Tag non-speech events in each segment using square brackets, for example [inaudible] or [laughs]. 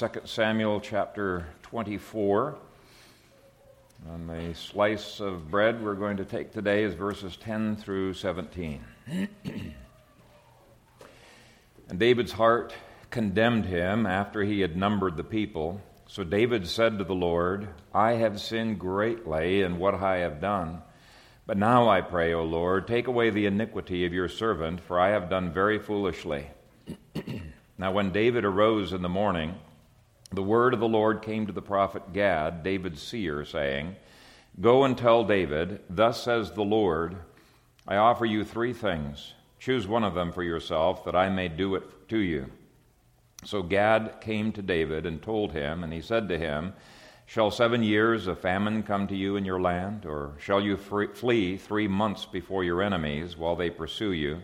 2 Samuel chapter 24. And the slice of bread we're going to take today is verses 10 through 17. [clears throat] and David's heart condemned him after he had numbered the people. So David said to the Lord, I have sinned greatly in what I have done. But now I pray, O Lord, take away the iniquity of your servant, for I have done very foolishly. [clears throat] now, when David arose in the morning, the word of the Lord came to the prophet Gad, David's seer, saying, Go and tell David, Thus says the Lord, I offer you three things. Choose one of them for yourself, that I may do it to you. So Gad came to David and told him, and he said to him, Shall seven years of famine come to you in your land? Or shall you flee three months before your enemies while they pursue you?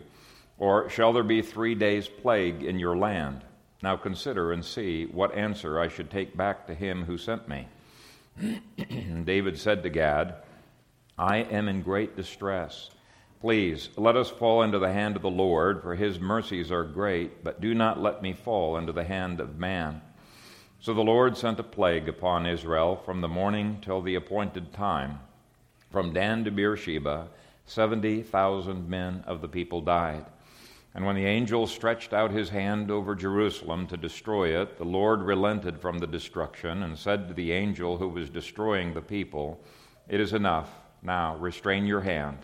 Or shall there be three days' plague in your land? Now consider and see what answer I should take back to him who sent me. [clears throat] David said to Gad, I am in great distress. Please, let us fall into the hand of the Lord, for his mercies are great, but do not let me fall into the hand of man. So the Lord sent a plague upon Israel from the morning till the appointed time. From Dan to Beersheba, 70,000 men of the people died. And when the angel stretched out his hand over Jerusalem to destroy it, the Lord relented from the destruction and said to the angel who was destroying the people, It is enough. Now restrain your hand.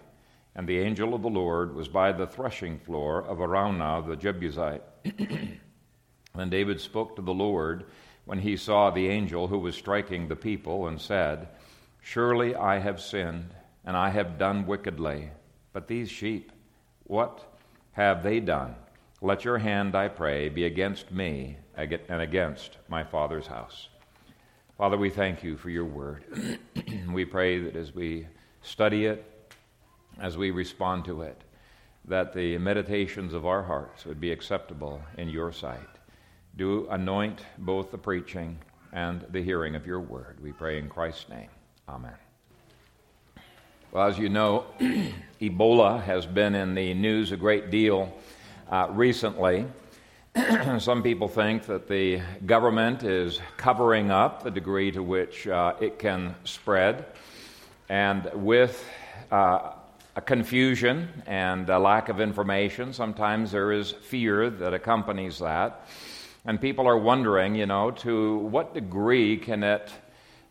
And the angel of the Lord was by the threshing floor of Araunah the Jebusite. [clears throat] then David spoke to the Lord when he saw the angel who was striking the people and said, Surely I have sinned, and I have done wickedly. But these sheep, what have they done? Let your hand, I pray, be against me and against my father's house. Father, we thank you for your word. [clears throat] we pray that as we study it, as we respond to it, that the meditations of our hearts would be acceptable in your sight do anoint both the preaching and the hearing of your word. We pray in Christ's name. Amen. Well, as you know, [clears throat] Ebola has been in the news a great deal uh, recently. [clears throat] Some people think that the government is covering up the degree to which uh, it can spread. And with uh, a confusion and a lack of information, sometimes there is fear that accompanies that. And people are wondering, you know, to what degree can it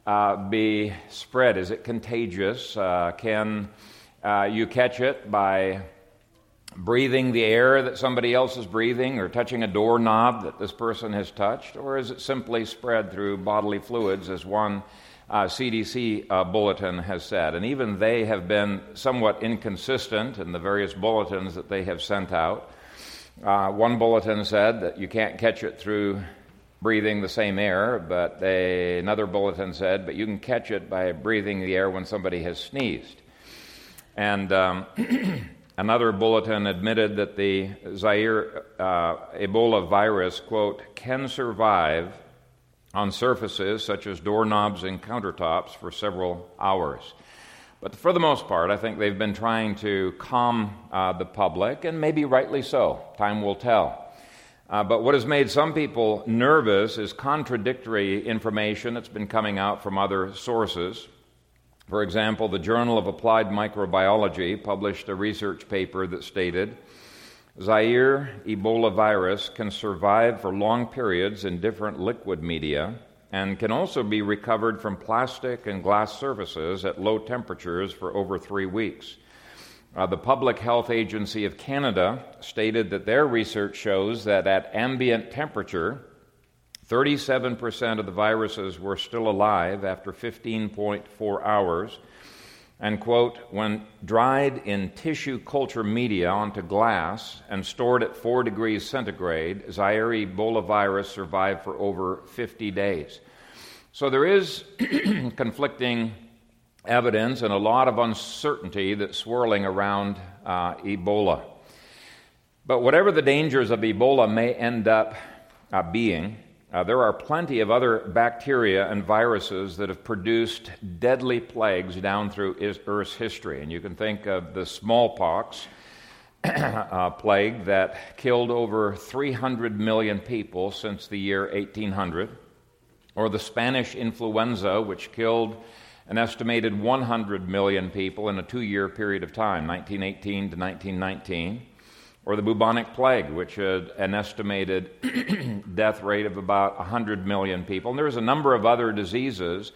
uh, be spread? Is it contagious? Uh, can uh, you catch it by breathing the air that somebody else is breathing or touching a doorknob that this person has touched? Or is it simply spread through bodily fluids, as one CDC uh, uh, bulletin has said? And even they have been somewhat inconsistent in the various bulletins that they have sent out. Uh, one bulletin said that you can't catch it through breathing the same air, but they, another bulletin said, but you can catch it by breathing the air when somebody has sneezed. And um, [clears throat] another bulletin admitted that the Zaire uh, Ebola virus, quote, can survive on surfaces such as doorknobs and countertops for several hours. But for the most part, I think they've been trying to calm uh, the public, and maybe rightly so. Time will tell. Uh, but what has made some people nervous is contradictory information that's been coming out from other sources. For example, the Journal of Applied Microbiology published a research paper that stated Zaire Ebola virus can survive for long periods in different liquid media and can also be recovered from plastic and glass surfaces at low temperatures for over three weeks. Uh, the Public Health Agency of Canada stated that their research shows that at ambient temperature, 37% of the viruses were still alive after 15.4 hours. And, quote, when dried in tissue culture media onto glass and stored at 4 degrees centigrade, Zaire Ebola virus survived for over 50 days. So there is [clears throat] conflicting evidence and a lot of uncertainty that's swirling around uh, Ebola. But whatever the dangers of Ebola may end up uh, being, uh, there are plenty of other bacteria and viruses that have produced deadly plagues down through Earth's history. And you can think of the smallpox [clears throat] uh, plague that killed over 300 million people since the year 1800 or the Spanish influenza, which killed an estimated 100 million people in a two year period of time, 1918 to 1919, or the bubonic plague, which had an estimated [clears throat] death rate of about 100 million people. And there's a number of other diseases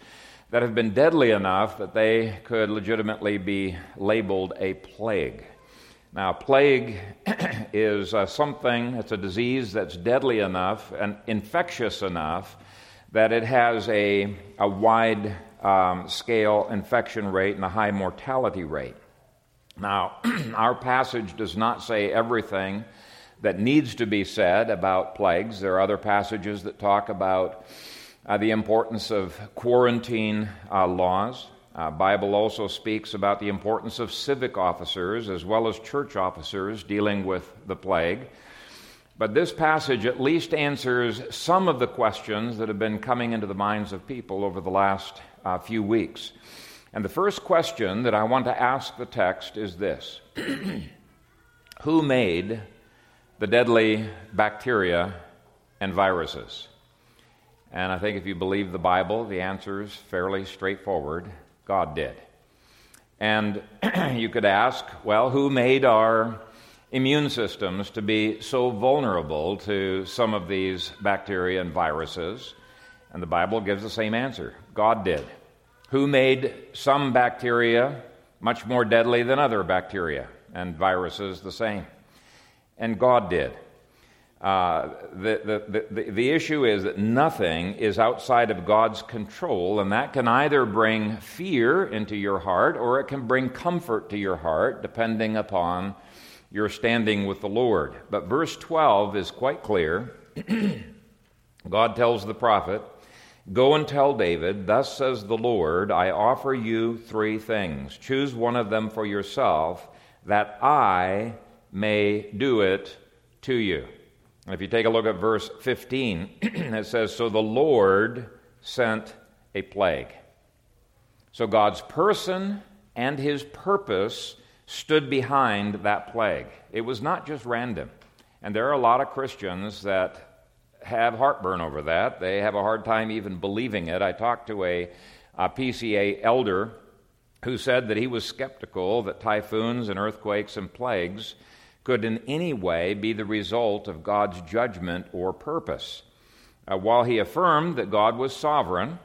that have been deadly enough that they could legitimately be labeled a plague. Now, plague [clears throat] is uh, something, it's a disease that's deadly enough and infectious enough that it has a, a wide um, scale infection rate and a high mortality rate. Now, [clears throat] our passage does not say everything that needs to be said about plagues. There are other passages that talk about uh, the importance of quarantine uh, laws. Uh, Bible also speaks about the importance of civic officers as well as church officers dealing with the plague. But this passage at least answers some of the questions that have been coming into the minds of people over the last uh, few weeks. And the first question that I want to ask the text is this [clears throat] Who made the deadly bacteria and viruses? And I think if you believe the Bible, the answer is fairly straightforward God did. And [clears throat] you could ask, well, who made our immune systems to be so vulnerable to some of these bacteria and viruses? And the Bible gives the same answer God did. Who made some bacteria much more deadly than other bacteria and viruses the same? And God did. Uh, the, the, the, the issue is that nothing is outside of God's control, and that can either bring fear into your heart or it can bring comfort to your heart, depending upon your standing with the Lord. But verse 12 is quite clear. [clears throat] God tells the prophet, Go and tell David, Thus says the Lord, I offer you three things. Choose one of them for yourself, that I may do it to you. If you take a look at verse 15, [clears throat] it says, So the Lord sent a plague. So God's person and his purpose stood behind that plague. It was not just random. And there are a lot of Christians that have heartburn over that. They have a hard time even believing it. I talked to a, a PCA elder who said that he was skeptical that typhoons and earthquakes and plagues could in any way be the result of God's judgment or purpose. Uh, while he affirmed that God was sovereign,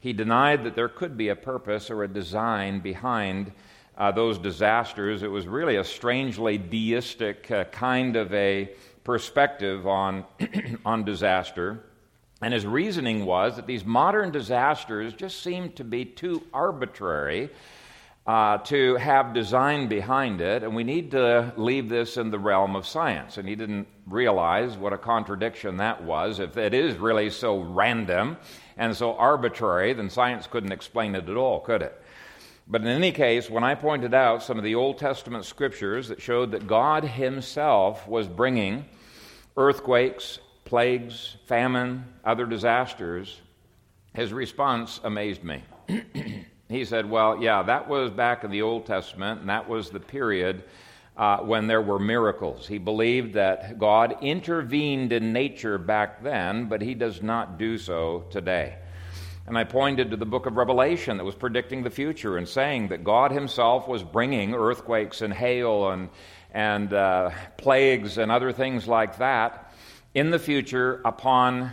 he denied that there could be a purpose or a design behind uh, those disasters. It was really a strangely deistic uh, kind of a perspective on, [clears throat] on disaster. And his reasoning was that these modern disasters just seemed to be too arbitrary uh, to have design behind it, and we need to leave this in the realm of science. And he didn't realize what a contradiction that was. If it is really so random and so arbitrary, then science couldn't explain it at all, could it? But in any case, when I pointed out some of the Old Testament scriptures that showed that God Himself was bringing earthquakes, plagues, famine, other disasters, his response amazed me. [clears throat] he said, Well, yeah, that was back in the Old Testament, and that was the period uh, when there were miracles. He believed that God intervened in nature back then, but he does not do so today. And I pointed to the book of Revelation that was predicting the future and saying that God Himself was bringing earthquakes and hail and, and uh, plagues and other things like that in the future upon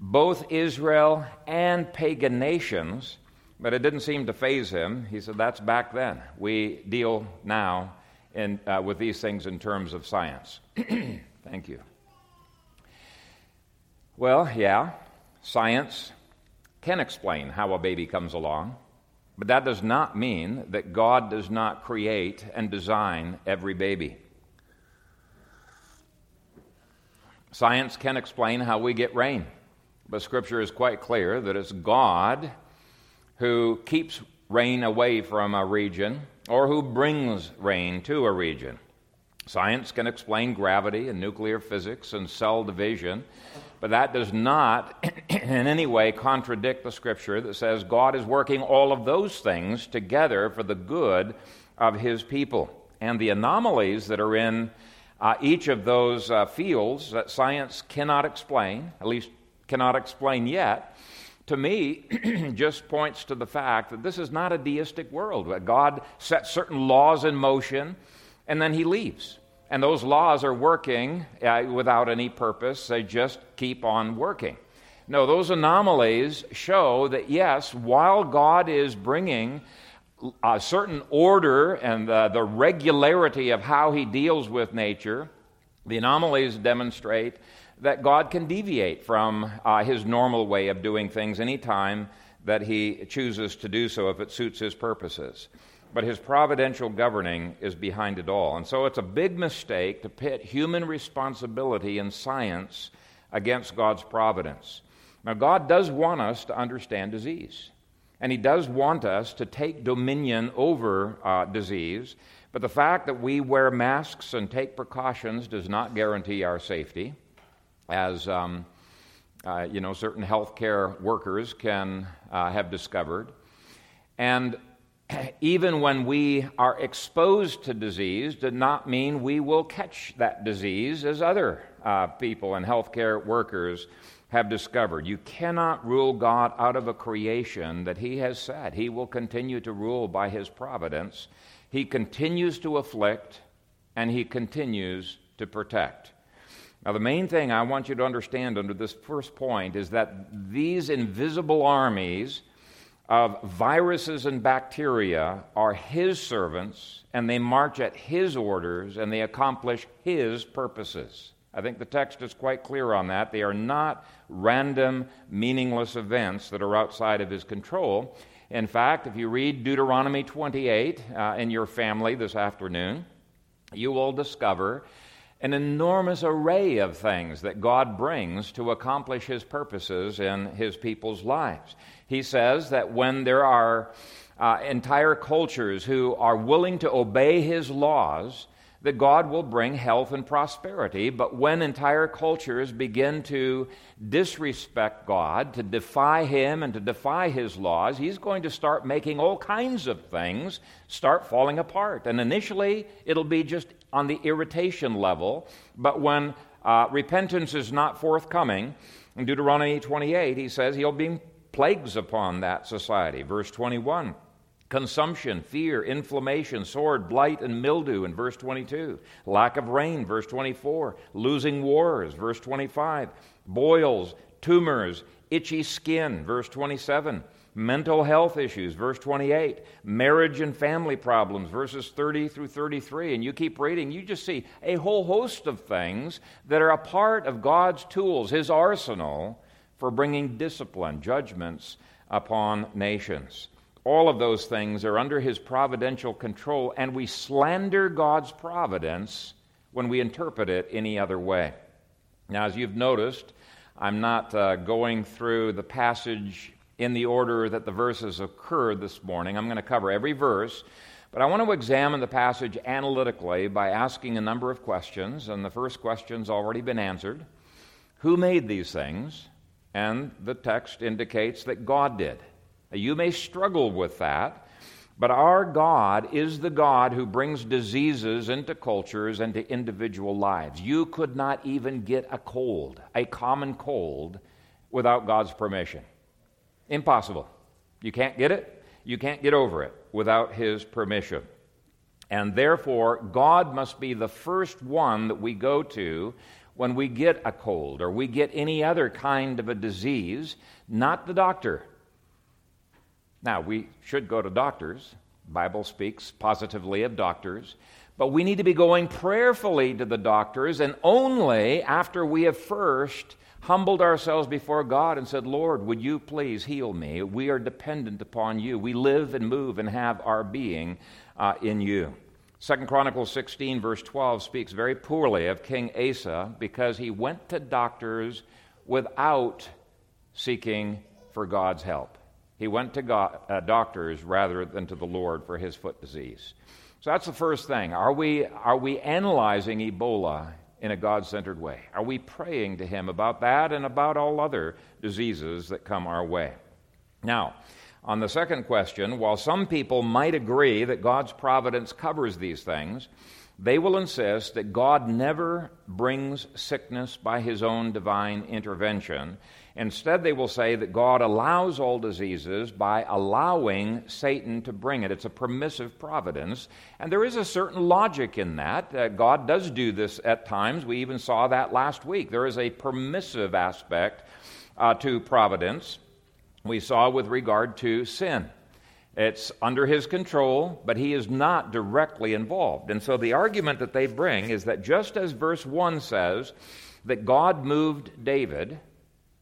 both Israel and pagan nations but it didn't seem to faze him. He said, That's back then. We deal now in, uh, with these things in terms of science. [clears throat] Thank you. Well, yeah, science can explain how a baby comes along, but that does not mean that God does not create and design every baby. Science can explain how we get rain, but Scripture is quite clear that it's God who keeps rain away from a region or who brings rain to a region. Science can explain gravity and nuclear physics and cell division, but that does not [clears throat] in any way contradict the scripture that says God is working all of those things together for the good of his people. And the anomalies that are in uh, each of those uh, fields that science cannot explain, at least cannot explain yet, to me, [clears throat] just points to the fact that this is not a deistic world. God sets certain laws in motion and then he leaves. And those laws are working uh, without any purpose, they just keep on working. No, those anomalies show that, yes, while God is bringing a certain order and the, the regularity of how he deals with nature, the anomalies demonstrate that God can deviate from uh, his normal way of doing things anytime that he chooses to do so if it suits his purposes. But his providential governing is behind it all. And so it's a big mistake to pit human responsibility in science against God's providence. Now, God does want us to understand disease, and he does want us to take dominion over uh, disease. But the fact that we wear masks and take precautions does not guarantee our safety as um, uh, you know, certain healthcare workers can uh, have discovered. And even when we are exposed to disease, did not mean we will catch that disease as other uh, people and healthcare workers have discovered. You cannot rule God out of a creation that He has said He will continue to rule by His providence. He continues to afflict and He continues to protect. Now, the main thing I want you to understand under this first point is that these invisible armies of viruses and bacteria are His servants, and they march at His orders, and they accomplish His purposes. I think the text is quite clear on that. They are not random, meaningless events that are outside of His control. In fact, if you read Deuteronomy 28 uh, in your family this afternoon, you will discover an enormous array of things that God brings to accomplish His purposes in His people's lives. He says that when there are uh, entire cultures who are willing to obey His laws, that God will bring health and prosperity. But when entire cultures begin to disrespect God, to defy Him, and to defy His laws, He's going to start making all kinds of things start falling apart. And initially, it'll be just on the irritation level. But when uh, repentance is not forthcoming, in Deuteronomy 28, he says he'll bring plagues upon that society. Verse 21 consumption, fear, inflammation, sword, blight, and mildew in verse 22. Lack of rain, verse 24. Losing wars, verse 25. Boils, tumors, itchy skin, verse 27 mental health issues, verse 28, marriage and family problems, verses 30 through 33. And you keep reading, you just see a whole host of things that are a part of God's tools, His arsenal for bringing discipline, judgments upon nations. All of those things are under His providential control, and we slander God's providence when we interpret it any other way. Now, as you've noticed, I'm not uh, going through the passage in the order that the verses occurred this morning. I'm going to cover every verse, but I want to examine the passage analytically by asking a number of questions, and the first question's already been answered. Who made these things? And the text indicates that God did. You may struggle with that, but our God is the God who brings diseases into cultures and to individual lives. You could not even get a cold, a common cold, without God's permission. Impossible. You can't get it, you can't get over it without His permission. And therefore, God must be the first one that we go to when we get a cold or we get any other kind of a disease, not the doctor. Now, we should go to doctors. Bible speaks positively of doctors. But we need to be going prayerfully to the doctors, and only after we have first humbled ourselves before God and said, Lord, would you please heal me? We are dependent upon you. We live and move and have our being uh, in you. Second Chronicles 16, verse 12, speaks very poorly of King Asa because he went to doctors without seeking for God's help. He went to God, uh, doctors rather than to the Lord for his foot disease. So that's the first thing. Are we, are we analyzing Ebola in a God centered way? Are we praying to Him about that and about all other diseases that come our way? Now, on the second question, while some people might agree that God's providence covers these things, they will insist that God never brings sickness by his own divine intervention. Instead, they will say that God allows all diseases by allowing Satan to bring it. It's a permissive providence. And there is a certain logic in that. Uh, God does do this at times. We even saw that last week. There is a permissive aspect uh, to providence. We saw with regard to sin. It's under his control, but he is not directly involved. And so the argument that they bring is that just as verse 1 says that God moved David,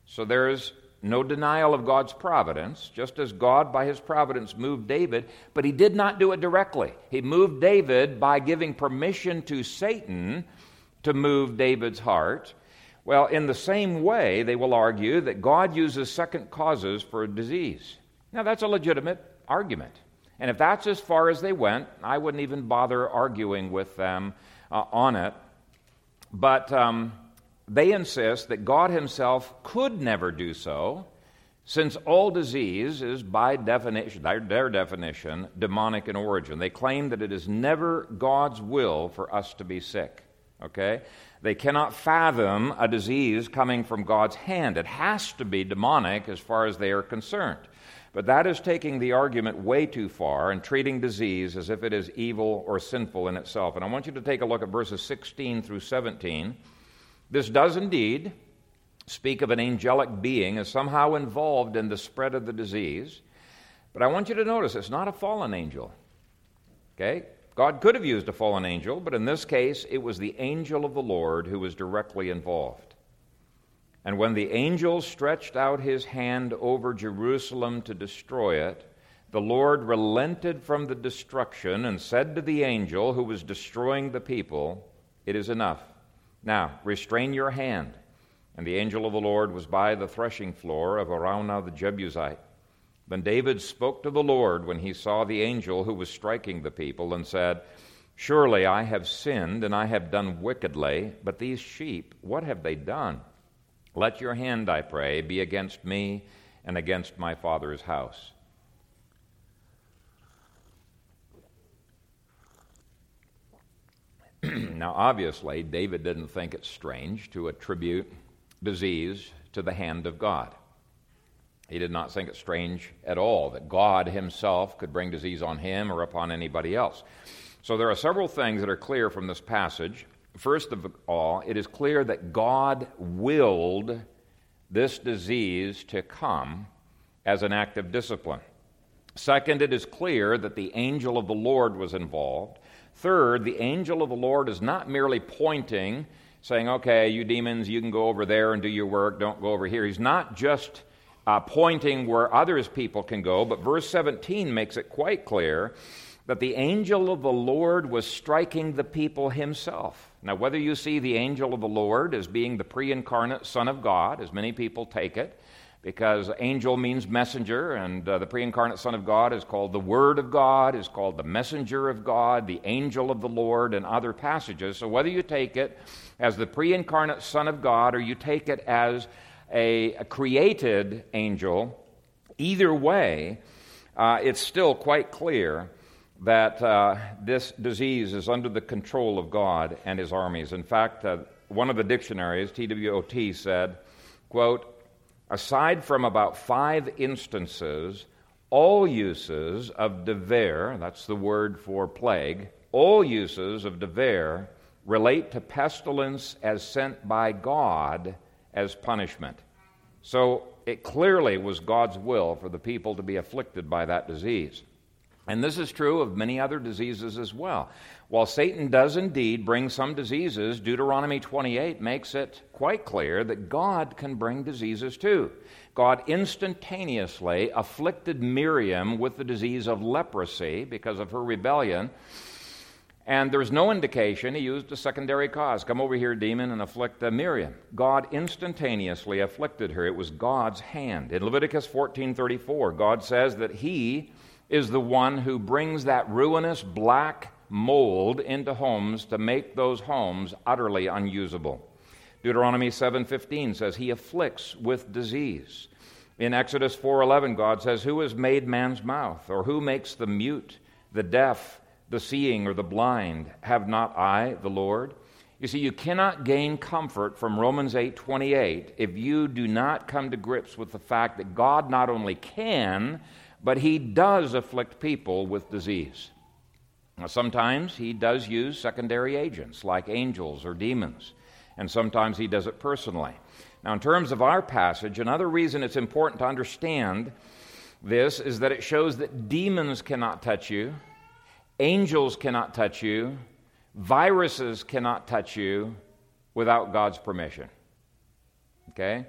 so there is no denial of God's providence, just as God by his providence moved David, but he did not do it directly. He moved David by giving permission to Satan to move David's heart. Well, in the same way, they will argue that God uses second causes for disease. Now, that's a legitimate argument. And if that's as far as they went, I wouldn't even bother arguing with them uh, on it. But um, they insist that God Himself could never do so, since all disease is, by definition, their, their definition, demonic in origin. They claim that it is never God's will for us to be sick. Okay? They cannot fathom a disease coming from God's hand. It has to be demonic as far as they are concerned. But that is taking the argument way too far and treating disease as if it is evil or sinful in itself. And I want you to take a look at verses 16 through 17. This does indeed speak of an angelic being as somehow involved in the spread of the disease. But I want you to notice it's not a fallen angel. Okay? God could have used a fallen angel, but in this case, it was the angel of the Lord who was directly involved. And when the angel stretched out his hand over Jerusalem to destroy it, the Lord relented from the destruction and said to the angel who was destroying the people, It is enough. Now, restrain your hand. And the angel of the Lord was by the threshing floor of Araunah the Jebusite. Then David spoke to the Lord when he saw the angel who was striking the people and said, Surely I have sinned and I have done wickedly, but these sheep, what have they done? Let your hand, I pray, be against me and against my father's house. [clears throat] now, obviously, David didn't think it strange to attribute disease to the hand of God. He did not think it strange at all that God himself could bring disease on him or upon anybody else. So, there are several things that are clear from this passage. First of all, it is clear that God willed this disease to come as an act of discipline. Second, it is clear that the angel of the Lord was involved. Third, the angel of the Lord is not merely pointing, saying, okay, you demons, you can go over there and do your work, don't go over here. He's not just uh, pointing where others people can go, but verse 17 makes it quite clear that the angel of the Lord was striking the people himself. Now, whether you see the angel of the Lord as being the pre incarnate Son of God, as many people take it, because angel means messenger, and uh, the pre incarnate Son of God is called the Word of God, is called the messenger of God, the angel of the Lord, and other passages. So, whether you take it as the pre incarnate Son of God or you take it as a, a created angel, either way, uh, it's still quite clear that uh, this disease is under the control of God and his armies. In fact, uh, one of the dictionaries, TWOT, said, quote, aside from about five instances, all uses of dever, that's the word for plague, all uses of dever relate to pestilence as sent by God as punishment. So it clearly was God's will for the people to be afflicted by that disease. And this is true of many other diseases as well. While Satan does indeed bring some diseases, Deuteronomy 28 makes it quite clear that God can bring diseases too. God instantaneously afflicted Miriam with the disease of leprosy because of her rebellion. And there's no indication he used a secondary cause. Come over here, demon, and afflict Miriam. God instantaneously afflicted her. It was God's hand. In Leviticus 14:34, God says that he is the one who brings that ruinous black mold into homes to make those homes utterly unusable. Deuteronomy 7:15 says he afflicts with disease. In Exodus 4:11 God says who has made man's mouth or who makes the mute, the deaf, the seeing or the blind? Have not I, the Lord? You see, you cannot gain comfort from Romans 8:28 if you do not come to grips with the fact that God not only can, but he does afflict people with disease. Now, sometimes he does use secondary agents like angels or demons, and sometimes he does it personally. Now, in terms of our passage, another reason it's important to understand this is that it shows that demons cannot touch you, angels cannot touch you, viruses cannot touch you without God's permission. Okay?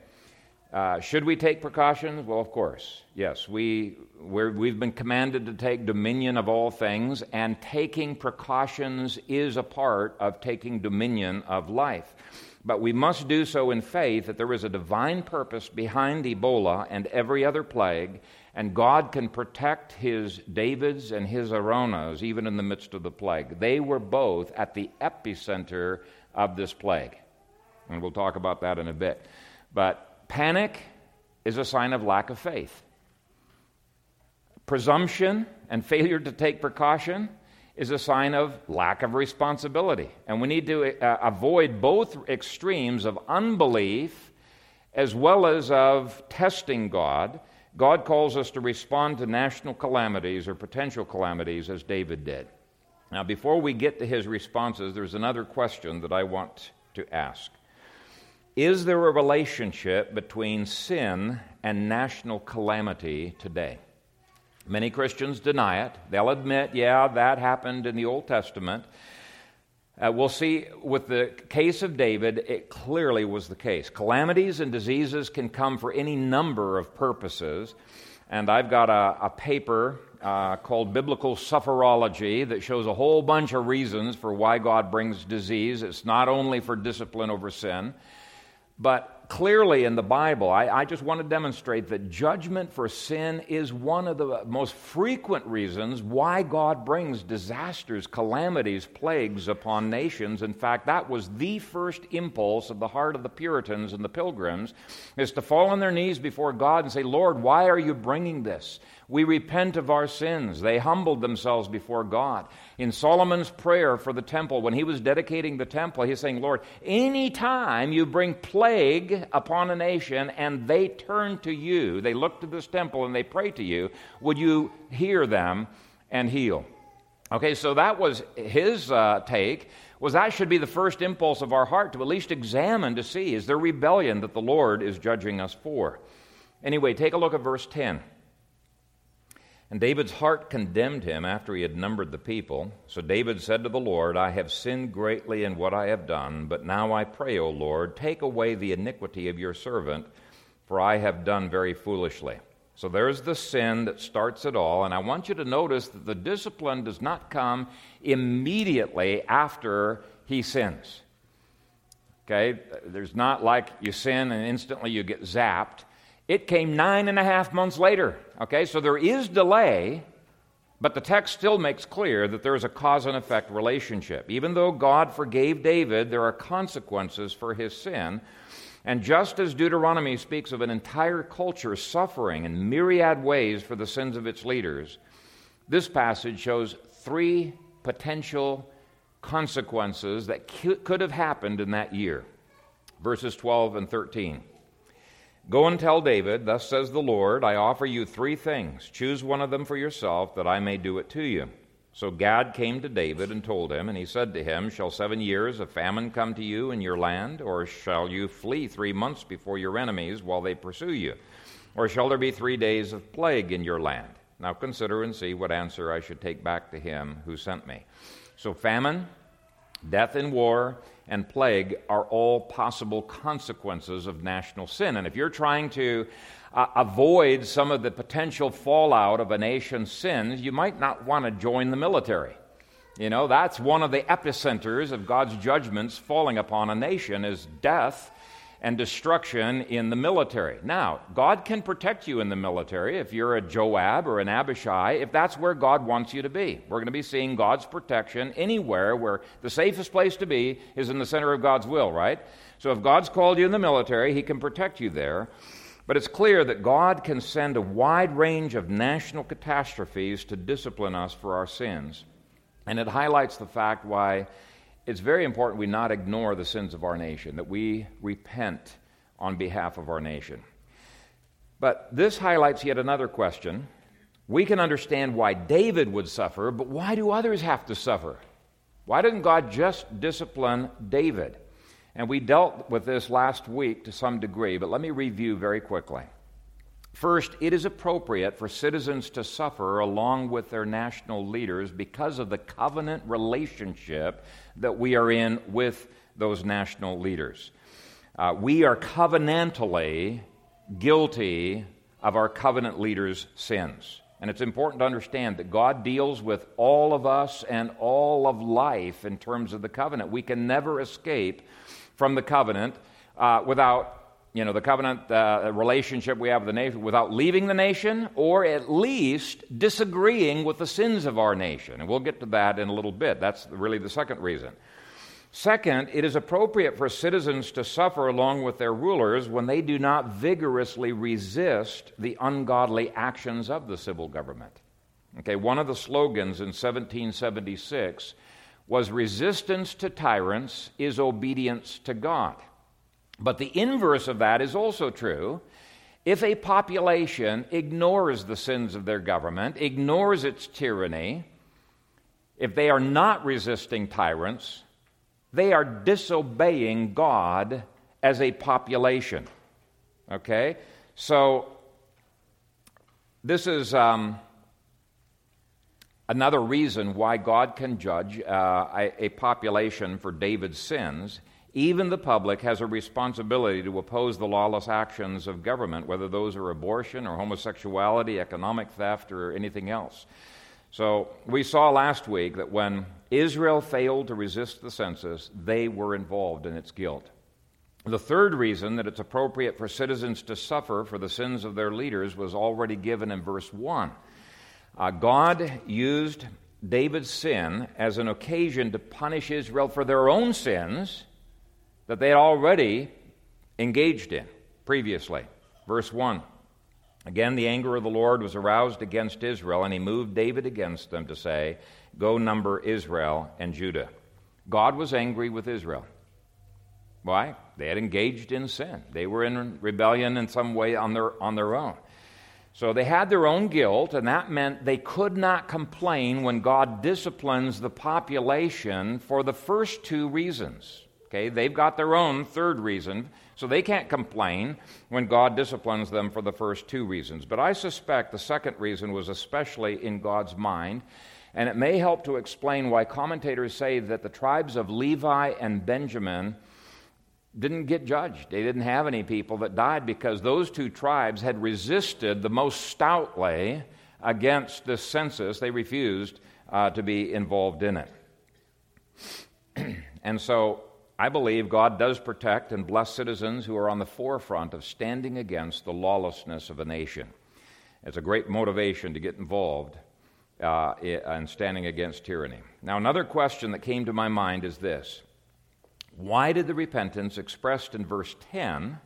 Uh, should we take precautions? Well, of course, yes. We, we have been commanded to take dominion of all things, and taking precautions is a part of taking dominion of life. But we must do so in faith that there is a divine purpose behind Ebola and every other plague, and God can protect his Davids and his Araunahs even in the midst of the plague. They were both at the epicenter of this plague. And we'll talk about that in a bit. But Panic is a sign of lack of faith. Presumption and failure to take precaution is a sign of lack of responsibility. And we need to uh, avoid both extremes of unbelief as well as of testing God. God calls us to respond to national calamities or potential calamities as David did. Now, before we get to his responses, there's another question that I want to ask. Is there a relationship between sin and national calamity today? Many Christians deny it. They'll admit, yeah, that happened in the Old Testament. Uh, we'll see with the case of David, it clearly was the case. Calamities and diseases can come for any number of purposes. And I've got a, a paper uh, called Biblical Sufferology that shows a whole bunch of reasons for why God brings disease. It's not only for discipline over sin, but clearly in the Bible, I, I, just want to demonstrate that judgment for sin is one of the most frequent reasons why God brings disasters, calamities, plagues upon nations. In fact, that was the first impulse of the heart of the Puritans and the Pilgrims, is to fall on their knees before God and say, Lord, why are you bringing this? We repent of our sins. They humbled themselves before God. In Solomon's prayer for the temple, when he was dedicating the temple, he's saying, Lord, any time you bring plague upon a nation and they turn to you, they look to this temple and they pray to you, would you hear them and heal? Okay, so that was his uh, take was that should be the first impulse of our heart to at least examine to see is there rebellion that the Lord is judging us for. Anyway, take a look at verse 10. And David's heart condemned him after he had numbered the people. So David said to the Lord, I have sinned greatly in what I have done, but now I pray, O Lord, take away the iniquity of your servant, for I have done very foolishly. So there's the sin that starts it all, and I want you to notice that the discipline does not come immediately after he sins. Okay? There's not like you sin and instantly you get zapped. It came nine and a half months later. Okay, so there is delay, but the text still makes clear that there is a cause and effect relationship. Even though God forgave David, there are consequences for his sin. And just as Deuteronomy speaks of an entire culture suffering in myriad ways for the sins of its leaders, this passage shows three potential consequences that could have happened in that year. Verses 12 and 13. Go and tell David, Thus says the Lord, I offer you three things. Choose one of them for yourself, that I may do it to you. So Gad came to David and told him, and he said to him, Shall seven years of famine come to you in your land, or shall you flee three months before your enemies while they pursue you? Or shall there be three days of plague in your land? Now consider and see what answer I should take back to him who sent me. So famine, death in war, and plague are all possible consequences of national sin. And if you're trying to uh, avoid some of the potential fallout of a nation's sins, you might not want to join the military. You know, that's one of the epicenters of God's judgments falling upon a nation is death and destruction in the military. Now, God can protect you in the military if you're a Joab or an Abishai, if that's where God wants you to be. We're going to be seeing God's protection anywhere where the safest place to be is in the center of God's will, right? So if God's called you in the military, He can protect you there. But it's clear that God can send a wide range of national catastrophes to discipline us for our sins. And it highlights the fact why it's very important we not ignore the sins of our nation, that we repent on behalf of our nation. But this highlights yet another question. We can understand why David would suffer, but why do others have to suffer? Why didn't God just discipline David? And we dealt with this last week to some degree, but let me review very quickly. First, it is appropriate for citizens to suffer along with their national leaders because of the covenant relationship that we are in with those national leaders. Uh, we are covenantally guilty of our covenant leaders' sins. And it's important to understand that God deals with all of us and all of life in terms of the covenant. We can never escape from the covenant uh, without you know, the covenant uh, relationship we have with the nation without leaving the nation or at least disagreeing with the sins of our nation. And we'll get to that in a little bit. That's really the second reason. Second, it is appropriate for citizens to suffer along with their rulers when they do not vigorously resist the ungodly actions of the civil government. Okay, one of the slogans in 1776 was resistance to tyrants is obedience to God. But the inverse of that is also true. If a population ignores the sins of their government, ignores its tyranny, if they are not resisting tyrants, they are disobeying God as a population. Okay? So, this is um, another reason why God can judge uh, a, a population for David's sins even the public has a responsibility to oppose the lawless actions of government, whether those are abortion or homosexuality, economic theft, or anything else. So, we saw last week that when Israel failed to resist the census, they were involved in its guilt. The third reason that it's appropriate for citizens to suffer for the sins of their leaders was already given in verse 1. Uh, God used David's sin as an occasion to punish Israel for their own sins that they had already engaged in previously. Verse 1 Again, the anger of the Lord was aroused against Israel, and he moved David against them to say, Go number Israel and Judah. God was angry with Israel. Why? They had engaged in sin. They were in rebellion in some way on their, on their own. So they had their own guilt, and that meant they could not complain when God disciplines the population for the first two reasons. Okay, they've got their own third reason, so they can't complain when God disciplines them for the first two reasons. But I suspect the second reason was especially in God's mind, and it may help to explain why commentators say that the tribes of Levi and Benjamin didn't get judged. They didn't have any people that died because those two tribes had resisted the most stoutly against this census. They refused uh, to be involved in it. [clears throat] and so I believe God does protect and bless citizens who are on the forefront of standing against the lawlessness of a nation. It's a great motivation to get involved uh, in standing against tyranny. Now, another question that came to my mind is this Why did the repentance expressed in verse 10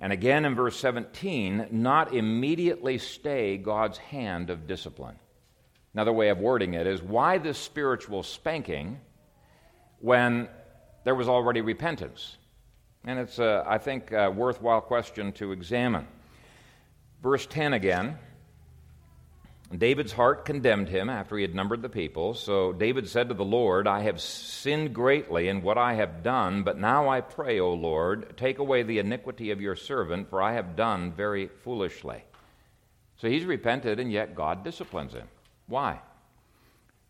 and again in verse 17 not immediately stay God's hand of discipline? Another way of wording it is why this spiritual spanking when there was already repentance. And it's, uh, I think, a worthwhile question to examine. Verse 10 again. David's heart condemned him after he had numbered the people. So David said to the Lord, I have sinned greatly in what I have done, but now I pray, O Lord, take away the iniquity of your servant, for I have done very foolishly. So he's repented, and yet God disciplines him. Why?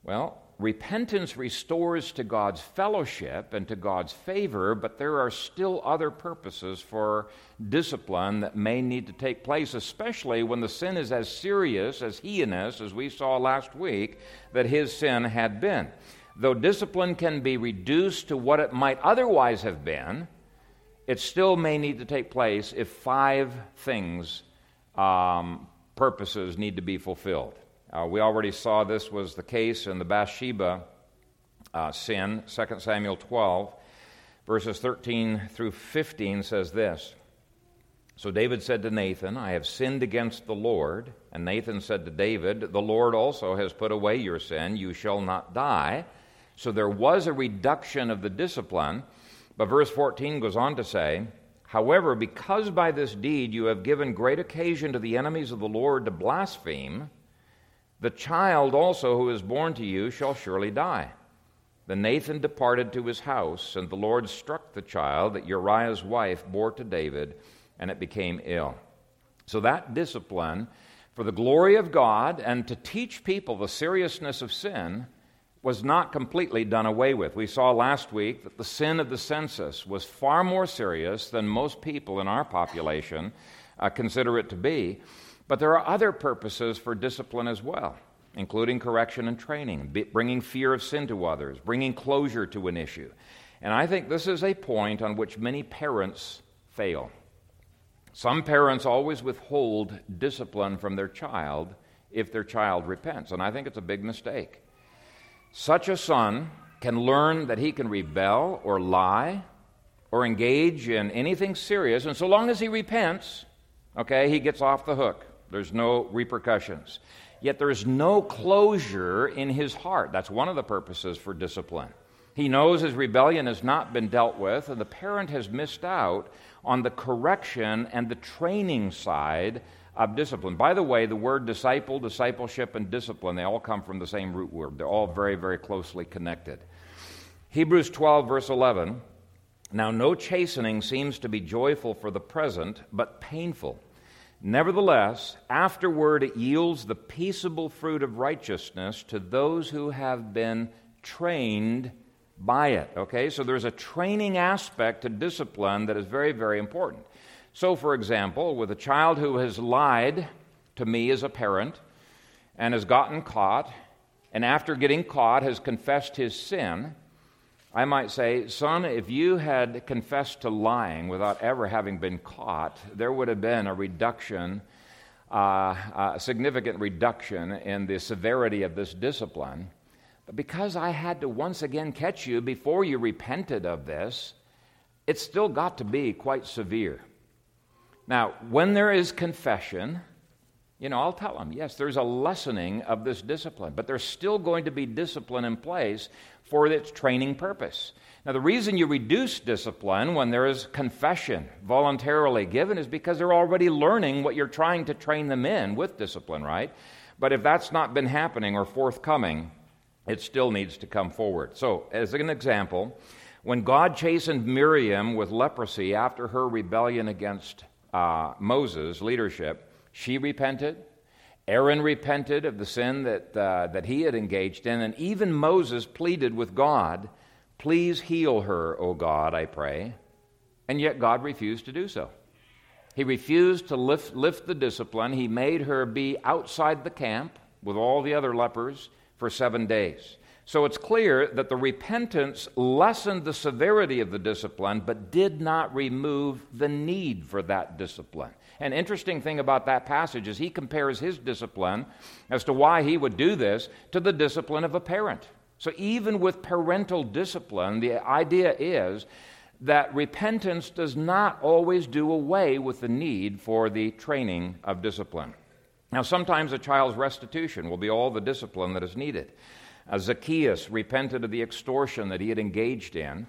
Well, repentance restores to God's fellowship and to God's favor, but there are still other purposes for discipline that may need to take place, especially when the sin is as serious, as heinous, as we saw last week, that his sin had been. Though discipline can be reduced to what it might otherwise have been, it still may need to take place if five things, um, purposes, need to be fulfilled. Uh, we already saw this was the case in the Bathsheba uh, sin. 2 Samuel 12, verses 13 through 15 says this So David said to Nathan, I have sinned against the Lord. And Nathan said to David, The Lord also has put away your sin. You shall not die. So there was a reduction of the discipline. But verse 14 goes on to say, However, because by this deed you have given great occasion to the enemies of the Lord to blaspheme, the child also who is born to you shall surely die. Then Nathan departed to his house, and the Lord struck the child that Uriah's wife bore to David and it became ill. So that discipline, for the glory of God and to teach people the seriousness of sin, was not completely done away with. We saw last week that the sin of the census was far more serious than most people in our population uh, consider it to be. But there are other purposes for discipline as well, including correction and training, bringing fear of sin to others, bringing closure to an issue. And I think this is a point on which many parents fail. Some parents always withhold discipline from their child if their child repents, and I think it's a big mistake. Such a son can learn that he can rebel or lie or engage in anything serious, and so long as he repents, okay, he gets off the hook. There's no repercussions. Yet there's no closure in his heart. That's one of the purposes for discipline. He knows his rebellion has not been dealt with, and the parent has missed out on the correction and the training side of discipline. By the way, the word disciple, discipleship, and discipline, they all come from the same root word. They're all very, very closely connected. Hebrews 12, verse 11 Now, no chastening seems to be joyful for the present, but painful. Nevertheless, afterward it yields the peaceable fruit of righteousness to those who have been trained by it. Okay, so there's a training aspect to discipline that is very, very important. So, for example, with a child who has lied to me as a parent and has gotten caught, and after getting caught has confessed his sin, I might say, Son, if you had confessed to lying without ever having been caught, there would have been a reduction, uh, a significant reduction in the severity of this discipline. But because I had to once again catch you before you repented of this, it's still got to be quite severe. Now, when there is confession, you know, I'll tell them, yes, there's a lessening of this discipline, but there's still going to be discipline in place for its training purpose. Now, the reason you reduce discipline when there is confession voluntarily given is because they're already learning what you're trying to train them in with discipline, right? But if that's not been happening or forthcoming, it still needs to come forward. So, as an example, when God chastened Miriam with leprosy after her rebellion against uh, Moses' leadership, she repented. Aaron repented of the sin that, uh, that he had engaged in, and even Moses pleaded with God, Please heal her, O God, I pray. And yet God refused to do so. He refused to lift, lift the discipline. He made her be outside the camp with all the other lepers for seven days. So it's clear that the repentance lessened the severity of the discipline, but did not remove the need for that discipline. An interesting thing about that passage is he compares his discipline as to why he would do this to the discipline of a parent. So even with parental discipline, the idea is that repentance does not always do away with the need for the training of discipline. Now, sometimes a child's restitution will be all the discipline that is needed. Uh, Zacchaeus repented of the extortion that he had engaged in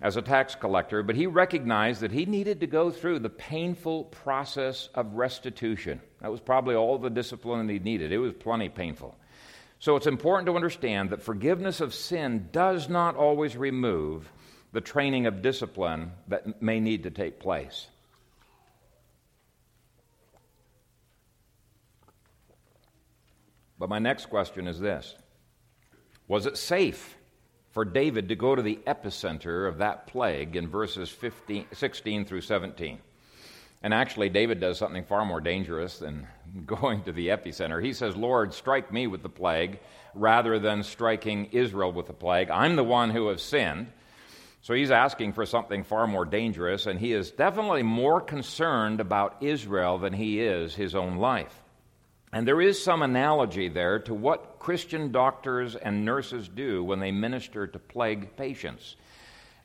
as a tax collector, but he recognized that he needed to go through the painful process of restitution. That was probably all the discipline he needed. It was plenty painful. So it's important to understand that forgiveness of sin does not always remove the training of discipline that may need to take place. But my next question is this Was it safe for David to go to the epicenter of that plague in verses 15, 16 through 17? And actually, David does something far more dangerous than [laughs] going to the epicenter. He says, Lord, strike me with the plague rather than striking Israel with the plague. I'm the one who has sinned. So he's asking for something far more dangerous, and he is definitely more concerned about Israel than he is his own life. And there is some analogy there to what Christian doctors and nurses do when they minister to plague patients.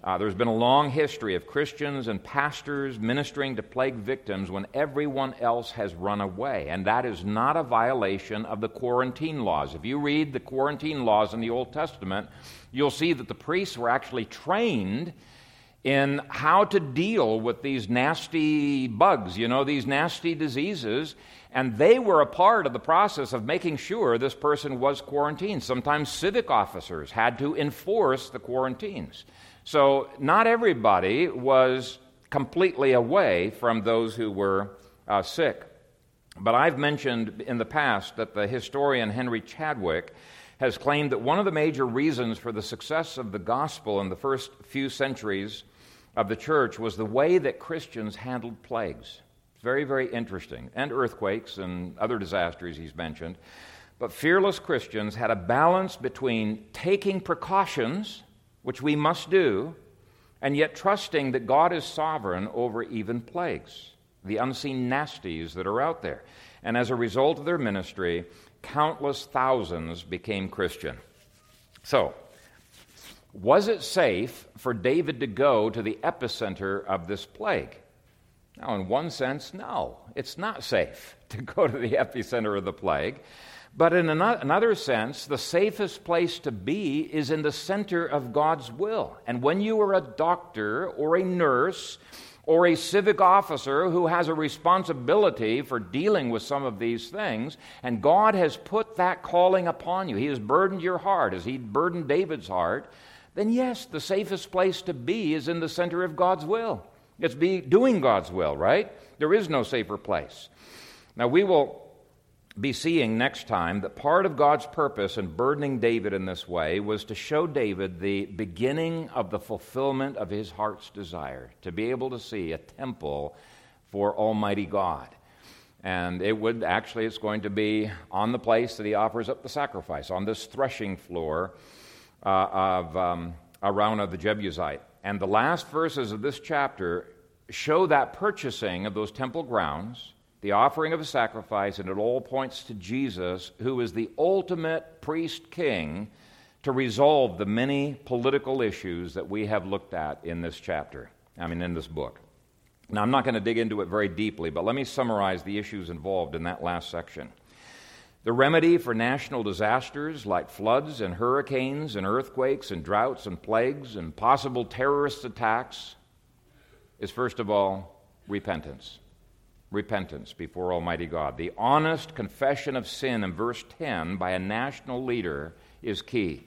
Uh, there's been a long history of Christians and pastors ministering to plague victims when everyone else has run away, and that is not a violation of the quarantine laws. If you read the quarantine laws in the Old Testament, you'll see that the priests were actually trained in how to deal with these nasty bugs, you know, these nasty diseases, and they were a part of the process of making sure this person was quarantined. Sometimes civic officers had to enforce the quarantines. So, not everybody was completely away from those who were uh, sick. But I've mentioned in the past that the historian Henry Chadwick has claimed that one of the major reasons for the success of the gospel in the first few centuries of the church was the way that Christians handled plagues. Very, very interesting. And earthquakes and other disasters he's mentioned. But fearless Christians had a balance between taking precautions which we must do, and yet trusting that God is sovereign over even plagues, the unseen nasties that are out there. And as a result of their ministry, countless thousands became Christian. So, was it safe for David to go to the epicenter of this plague? Now, in one sense, no, it's not safe [laughs] to go to the epicenter of the plague. But in another sense, the safest place to be is in the center of God's will. And when you are a doctor or a nurse or a civic officer who has a responsibility for dealing with some of these things, and God has put that calling upon you, He has burdened your heart as He burdened David's heart, then yes, the safest place to be is in the center of God's will. It's be doing God's will, right? There is no safer place. Now, we will be seeing next time that part of God's purpose in burdening David in this way was to show David the beginning of the fulfillment of his heart's desire, to be able to see a temple for Almighty God. And it would actually, it's going to be on the place that he offers up the sacrifice, on this threshing floor uh, of um, Araunah the Jebusite. And the last verses of this chapter show that purchasing of those temple grounds the offering of a sacrifice, and it all points to Jesus, who is the ultimate priest king to resolve the many political issues that we have looked at in this chapter, I mean, in this book. Now, I'm not going to dig into it very deeply, but let me summarize the issues involved in that last section. The remedy for national disasters like floods and hurricanes and earthquakes and droughts and plagues and possible terrorist attacks is, first of all, repentance repentance before Almighty God. The honest confession of sin in verse 10 by a national leader is key.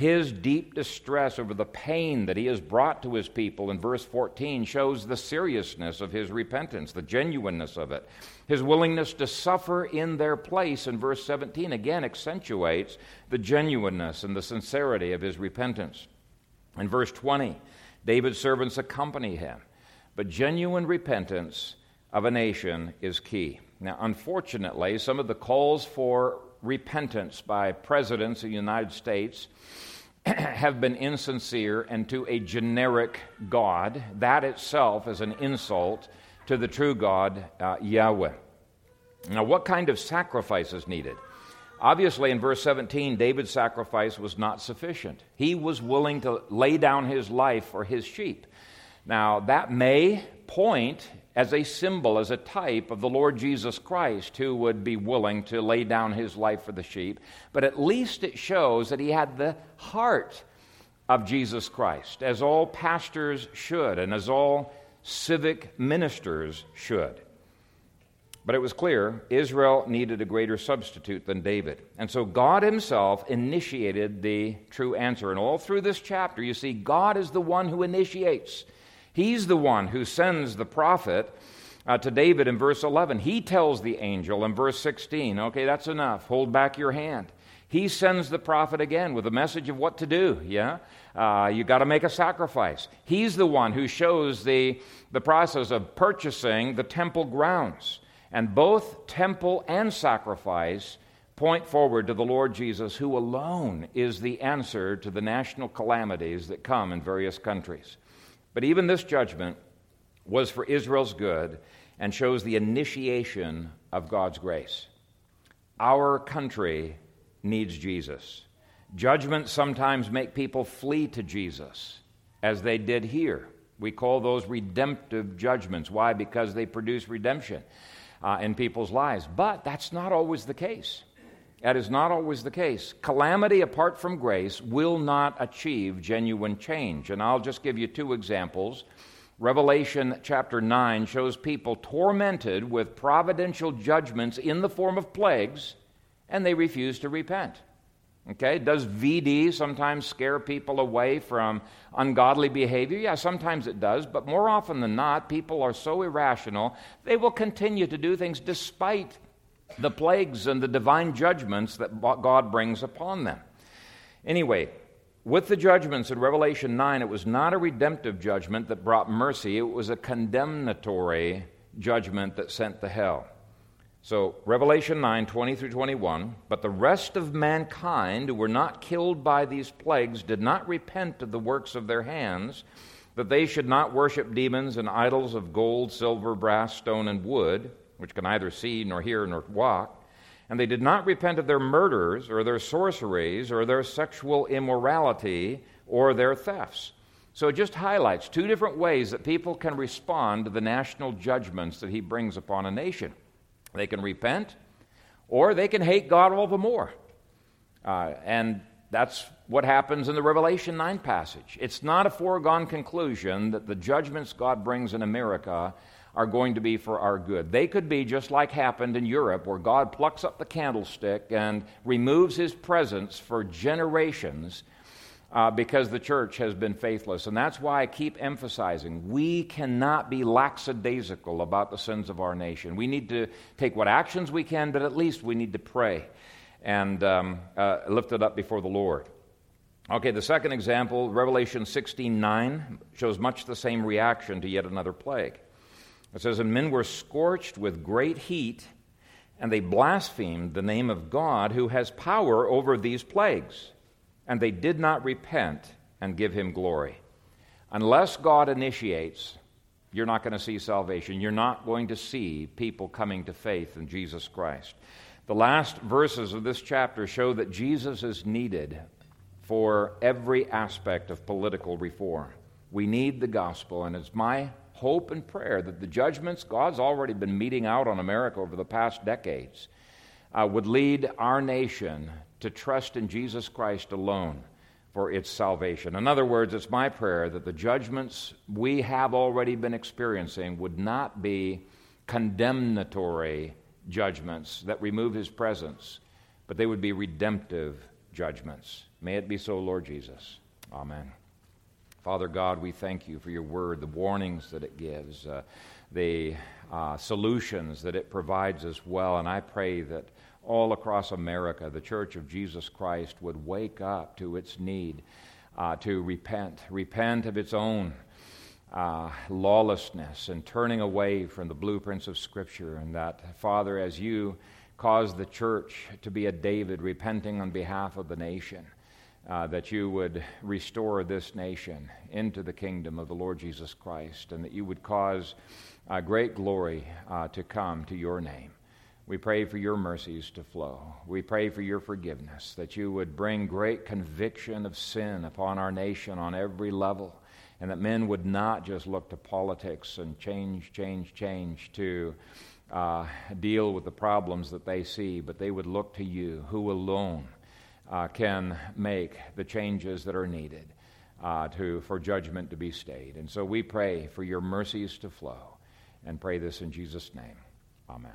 His deep distress over the pain that he has brought to his people in verse 14 shows the seriousness of his repentance, the genuineness of it. His willingness to suffer in their place in verse 17 again accentuates the genuineness and the sincerity of his repentance. In verse 20, David's servants accompany him. But genuine repentance of a nation is key. Now, unfortunately, some of the calls for repentance by presidents of the United States [clears throat] have been insincere and to a generic God. That itself is an insult to the true God, uh, Yahweh. Now, what kind of sacrifice is needed? Obviously, in verse 17, David's sacrifice was not sufficient. He was willing to lay down his life for his sheep. Now, that may point as a symbol, as a type of the Lord Jesus Christ who would be willing to lay down his life for the sheep, but at least it shows that he had the heart of Jesus Christ, as all pastors should, and as all civic ministers should. But it was clear Israel needed a greater substitute than David. And so God Himself initiated the true answer. And all through this chapter, you see, God is the one who initiates. He's the one who sends the prophet uh, to David in verse 11. He tells the angel in verse 16, okay, that's enough. Hold back your hand. He sends the prophet again with a message of what to do, yeah? Uh, you got to make a sacrifice. He's the one who shows the, the process of purchasing the temple grounds. And both temple and sacrifice point forward to the Lord Jesus, who alone is the answer to the national calamities that come in various countries. But even this judgment was for Israel's good and shows the initiation of God's grace. Our country needs Jesus. Judgments sometimes make people flee to Jesus. as they did here. We call those redemptive judgments. Why? Because they produce redemption uh, in people's lives. But that's not always the case. That is not always the case. Calamity apart from grace will not achieve genuine change. And I'll just give you two examples. Revelation chapter 9 shows people tormented with providential judgments in the form of plagues, and they refuse to repent. Okay, does VD sometimes scare people away from ungodly behavior? Yeah, sometimes it does, but more often than not, people are so irrational, they will continue to do things despite the plagues and the divine judgments that God brings upon them. Anyway, with the judgments in Revelation 9, it was not a redemptive judgment that brought mercy, it was a condemnatory judgment that sent to hell. So, Revelation 9 20 through 21. But the rest of mankind who were not killed by these plagues did not repent of the works of their hands, that they should not worship demons and idols of gold, silver, brass, stone, and wood, which can neither see, nor hear, nor walk. And they did not repent of their murders, or their sorceries, or their sexual immorality, or their thefts. So it just highlights two different ways that people can respond to the national judgments that he brings upon a nation. They can repent, or they can hate God all the more. Uh, and that's what happens in the Revelation 9 passage. It's not a foregone conclusion that the judgments God brings in America are going to be for our good. They could be just like happened in Europe, where God plucks up the candlestick and removes his presence for generations uh, because the church has been faithless. And that's why I keep emphasizing we cannot be lackadaisical about the sins of our nation. We need to take what actions we can, but at least we need to pray and um, uh, lift it up before the Lord. Okay, the second example, Revelation 16:9, shows much the same reaction to yet another plague. It says, And men were scorched with great heat, and they blasphemed the name of God who has power over these plagues and they did not repent and give him glory. Unless God initiates, you're not going to see salvation. You're not going to see people coming to faith in Jesus Christ. The last verses of this chapter show that Jesus is needed for every aspect of political reform. We need the gospel, and it's my hope and prayer that the judgments God's already been meting out on America over the past decades uh, would lead our nation to trust in Jesus Christ alone for its salvation. In other words, it's my prayer that the judgments we have already been experiencing would not be condemnatory judgments that remove his presence, but they would be redemptive judgments. May it be so, Lord Jesus. Amen. Father God, we thank you for your word, the warnings that it gives, uh, the uh, solutions that it provides as well. And I pray that all across America, the Church of Jesus Christ would wake up to its need uh, to repent, repent of its own uh, lawlessness and turning away from the blueprints of Scripture. And that, Father, as you cause the church to be a David repenting on behalf of the nation, uh, that you would restore this nation into the kingdom of the Lord Jesus Christ, and that you would cause uh, great glory uh, to come to your name. We pray for your mercies to flow. We pray for your forgiveness, that you would bring great conviction of sin upon our nation on every level, and that men would not just look to politics and change, change, change to uh, deal with the problems that they see, but they would look to you, who alone uh, can make the changes that are needed uh, to, for judgment to be stayed. And so we pray for your mercies to flow, and pray this in Jesus' name. Amen.